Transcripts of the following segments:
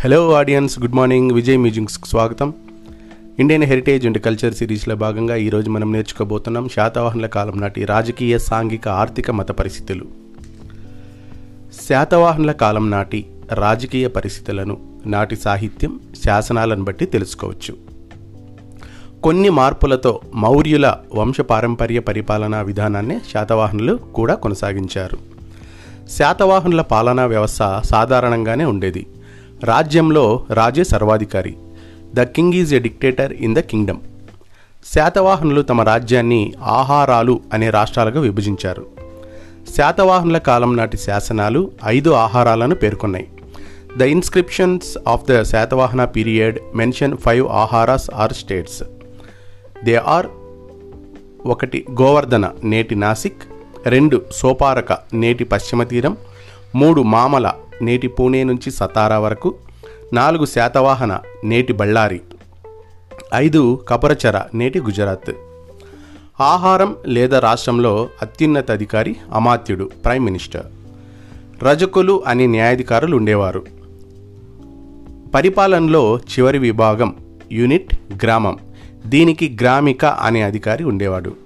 Hello audience good morning Vijay మ్యూజిక్స్కి స్వాగతం. Indian heritage and culture సిరీస్లో భాగంగా ఈరోజు మనం నేర్చుకోబోతున్నాం శాతవాహనుల కాలం నాటి రాజకీయ సాంఘిక ఆర్థిక మత పరిస్థితులు. శాతవాహనుల కాలం నాటి రాజకీయ పరిస్థితులను నాటి సాహిత్యం శాసనాలను బట్టి తెలుసుకోవచ్చు. కొన్ని మార్పులతో మౌర్యుల వంశపారంపర్య పరిపాలనా విధానాన్ని శాతవాహనులు కూడా కొనసాగించారు. శాతవాహనుల పాలనా వ్యవస్థ సాధారణంగానే ఉండేది. రాజ్యంలో రాజే సర్వాధికారి. The king is a dictator in the kingdom. శాతవాహనులు తమ రాజ్యాన్ని ఆహారాలు అనే రాష్ట్రాలుగా విభజించారు. శాతవాహనుల కాలం నాటి శాసనాలు ఐదు ఆహారాలను పేర్కొన్నాయి. The inscriptions of the Satavahana period mention five aharas are states. They are ఒకటి గోవర్ధన నేటి నాసిక్ రెండు సోపారక నేటి పశ్చిమ తీరం మూడు మామల నేటి పూణే నుంచి సతారా వరకు నాలుగు శాతవాహన నేటి బళ్ళారి ఐదు కపరచర నేటి గుజరాత్. ఆహారం లేదా రాష్ట్రంలో అత్యున్నత అధికారి అమాత్యుడు ప్రైమ్ మినిస్టర్. రజకులు అనే న్యాయాధికారులు ఉండేవారు. పరిపాలనలో చివరి విభాగం యూనిట్ గ్రామం. దీనికి గ్రామిక అనే అధికారి ఉండేవాడు.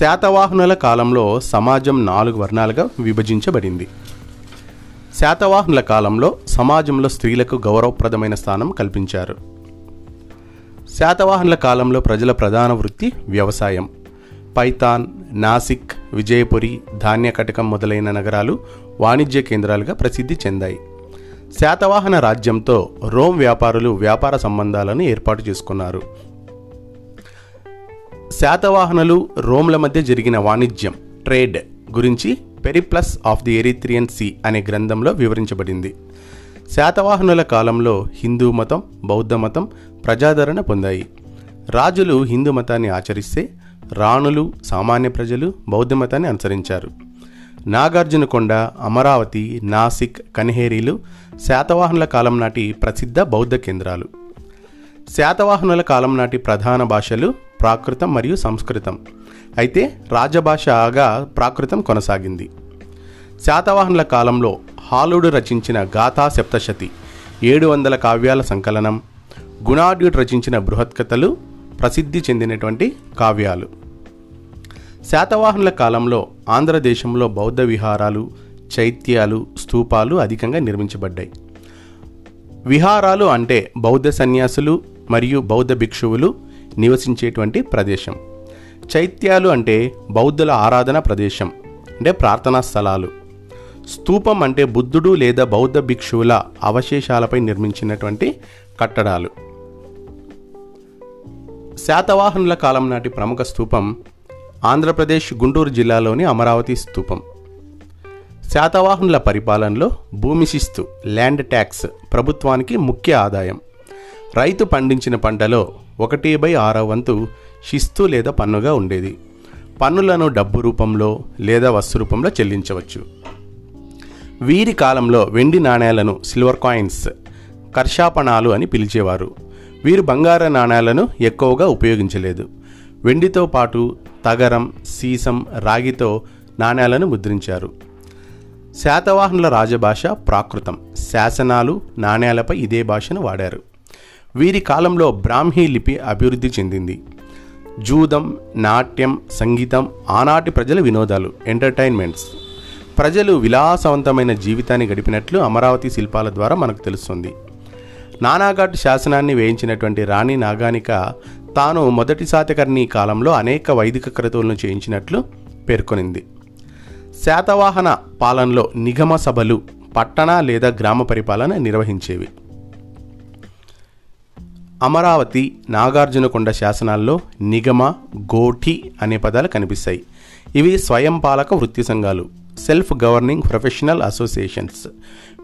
శాతవాహనుల కాలంలో సమాజం నాలుగు వర్ణాలుగా విభజించబడింది. శాతవాహనుల కాలంలో సమాజంలో స్త్రీలకు గౌరవప్రదమైన స్థానం కల్పించారు. శాతవాహనుల కాలంలో ప్రజల ప్రధాన వృత్తి వ్యవసాయం. పైతాన్ నాసిక్ విజయపురి ధాన్యకటకం మొదలైన నగరాలు వాణిజ్య కేంద్రాలుగా ప్రసిద్ధి చెందాయి. శాతవాహన రాజ్యంతో రోమ్ వ్యాపారులు వ్యాపార సంబంధాలను ఏర్పాటు చేసుకున్నారు. శాతవాహనులు రోమ్ల మధ్య జరిగిన వాణిజ్యం ట్రేడ్ గురించి periplus of the Erythraean sea అనే గ్రంథంలో వివరించబడింది. శాతవాహనుల కాలంలో హిందూ మతం బౌద్ధ మతం ప్రజాదరణ పొందాయి. రాజులు హిందూ మతాన్ని ఆచరిస్తే రాణులు సామాన్య ప్రజలు బౌద్ధ మతాన్ని అనుసరించారు. నాగార్జునకొండ అమరావతి నాసిక్ కన్హేరీలు శాతవాహనుల కాలం నాటి ప్రసిద్ధ బౌద్ధ కేంద్రాలు. శాతవాహనుల కాలం నాటి ప్రధాన భాషలు ప్రాకృతం మరియు సంస్కృతం. అయితే రాజభాషగా ప్రాకృతం కొనసాగింది. శాతవాహనుల కాలంలో హాలుడు రచించిన గాథా సప్తశతి ఏడు వందల కావ్యాల సంకలనం గుణాఢ్యుడు రచించిన బృహత్కథలు ప్రసిద్ధి చెందినటువంటి కావ్యాలు. శాతవాహనుల కాలంలో ఆంధ్రదేశంలో బౌద్ధ విహారాలు చైత్యాలు స్తూపాలు అధికంగా నిర్మించబడ్డాయి. విహారాలు అంటే బౌద్ధ సన్యాసులు మరియు బౌద్ధ భిక్షువులు నివసించేటువంటి ప్రదేశం. చైత్యాలు అంటే బౌద్ధుల ఆరాధన ప్రదేశం అంటే ప్రార్థనా స్థలాలు. స్తూపం అంటే బుద్ధుడు లేదా బౌద్ధ భిక్షువుల అవశేషాలపై నిర్మించినటువంటి కట్టడాలు. శాతవాహనుల కాలం నాటి ప్రముఖ స్తూపం ఆంధ్రప్రదేశ్ గుంటూరు జిల్లాలోని అమరావతి స్తూపం శాతవాహనుల పరిపాలనలో భూమి శిస్తు ల్యాండ్ ట్యాక్స్ ప్రభుత్వానికి ముఖ్య ఆదాయం. రైతు పండించిన పంటలో ఒకటి బై ఆరవ వంతు శిస్తు లేదా పన్నుగా ఉండేది. పన్నులను డబ్బు రూపంలో లేదా వస్తు రూపంలో చెల్లించవచ్చు. వీరి కాలంలో వెండి నాణేలను సిల్వర్ కాయిన్స్ కర్షాపణాలు అని పిలిచేవారు. వీరు బంగార నాణేలను ఎక్కువగా ఉపయోగించలేదు. వెండితో పాటు తగరం సీసం రాగితో నాణేలను ముద్రించారు. శాతవాహనుల రాజభాష ప్రాకృతం. శాసనాలు నాణేలపై ఇదే భాషను వాడారు. వీరి కాలంలో బ్రాహ్మీ లిపి అభివృద్ధి చెందింది. జూదం నాట్యం సంగీతం ఆనాటి ప్రజల వినోదాలు ఎంటర్టైన్మెంట్స్. ప్రజలు విలాసవంతమైన జీవితాన్ని గడిపినట్లు అమరావతి శిల్పాల ద్వారా మనకు తెలుస్తుంది. నానాఘాట్ శాసనాన్ని వేయించినటువంటి రాణి నాగానిక తాను మొదటి శాతకర్ణి కాలంలో అనేక వైదిక క్రతువులను చేయించినట్లు పేర్కొనింది. శాతవాహన పాలనలో నిగమ సభలు పట్టణ లేదా గ్రామ పరిపాలన నిర్వహించేవి. అమరావతి నాగార్జునకొండ శాసనాల్లో నిగమ గోఠి అనే పదాలు కనిపిస్తాయి. ఇవి స్వయం పాలక వృత్తి సంఘాలు సెల్ఫ్ గవర్నింగ్ ప్రొఫెషనల్ అసోసియేషన్స్.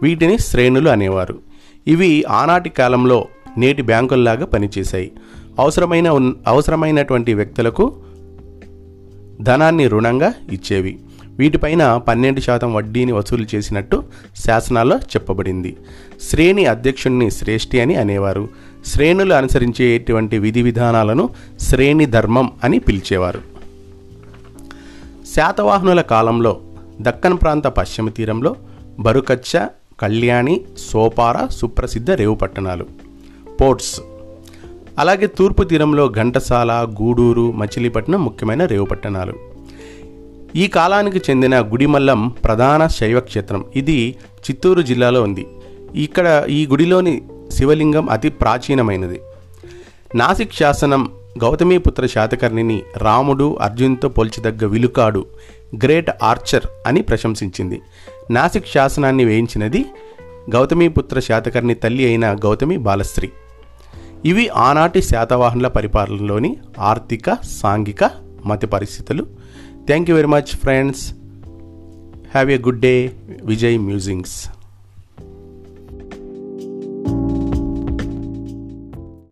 వీటిని శ్రేణులు అనేవారు. ఇవి ఆనాటి కాలంలో నేటి బ్యాంకుల్లాగా పనిచేశాయి. అవసరమైన అవసరమైనటువంటి వ్యక్తులకు ధనాన్ని రుణంగా ఇచ్చేవి. వీటిపైన పన్నెండు శాతం వడ్డీని వసూలు చేసినట్టు శాసనాల్లో చెప్పబడింది. శ్రేణి అధ్యక్షుడిని శ్రేష్ఠి అని అనేవారు. శ్రేణులు అనుసరించేటువంటి విధి విధానాలను శ్రేణి ధర్మం అని పిలిచేవారు. శాతవాహనుల కాలంలో దక్కన్ ప్రాంత పశ్చిమ తీరంలో బరుకచ్చ కళ్యాణి సోపార సుప్రసిద్ధ రేవు పట్టణాలు పోర్ట్స్. అలాగే తూర్పు తీరంలో ఘంటసాల గూడూరు మచిలీపట్నం ముఖ్యమైన రేవు పట్టణాలు. ఈ కాలానికి చెందిన గుడిమల్లం ప్రధాన శైవ క్షేత్రం. ఇది చిత్తూరు జిల్లాలో ఉంది. ఇక్కడ ఈ గుడిలోని శివలింగం అతి ప్రాచీనమైనది. నాసిక్ శాసనం గౌతమీపుత్ర శాతకర్ణిని రాముడు అర్జున్తో పోల్చదగ్గ విలుకాడు గ్రేట్ ఆర్చర్ అని ప్రశంసించింది. నాసిక్ శాసనాన్ని వేయించినది గౌతమీపుత్ర శాతకర్ణి తల్లి అయిన గౌతమి బాలశ్రీ. ఇవి ఆనాటి శాతవాహనుల పరిపాలనలోని ఆర్థిక సాంఘిక మత పరిస్థితులు. Thank you very much friends have a good day Vijay musings